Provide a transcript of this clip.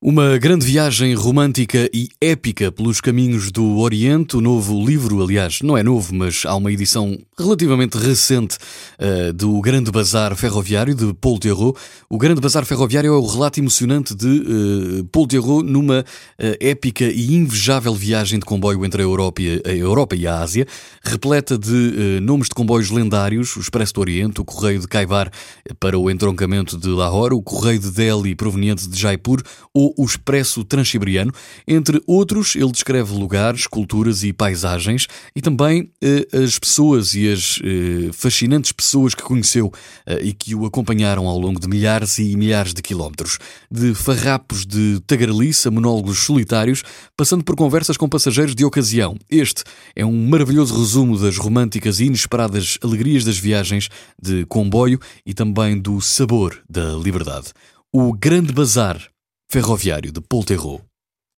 Uma grande viagem romântica e épica pelos caminhos do Oriente. O novo livro, aliás, não é novo, mas há uma edição relativamente recente uh, do Grande Bazar Ferroviário de Paul Theroux. O Grande Bazar Ferroviário é o relato emocionante de uh, Paul Theroux numa uh, épica e invejável viagem de comboio entre a Europa e a, Europa e a Ásia, repleta de nomes de comboios lendários, o Expresso do Oriente, o Correio de Kaivar para o entroncamento de Lahore, o Correio de Delhi proveniente de Jaipur ou o Expresso Transiberiano. Entre outros, ele descreve lugares, culturas e paisagens e também eh, as pessoas e as eh, fascinantes pessoas que conheceu eh, e que o acompanharam ao longo de milhares e milhares de quilómetros. De farrapos de tagareliça, monólogos solitários, passando por conversas com passageiros de ocasião. Este é um maravilhoso resumo das românticas e inesperadas alegrias das viagens de comboio e também do sabor da liberdade. O Grande Bazar ferroviário de Polterro.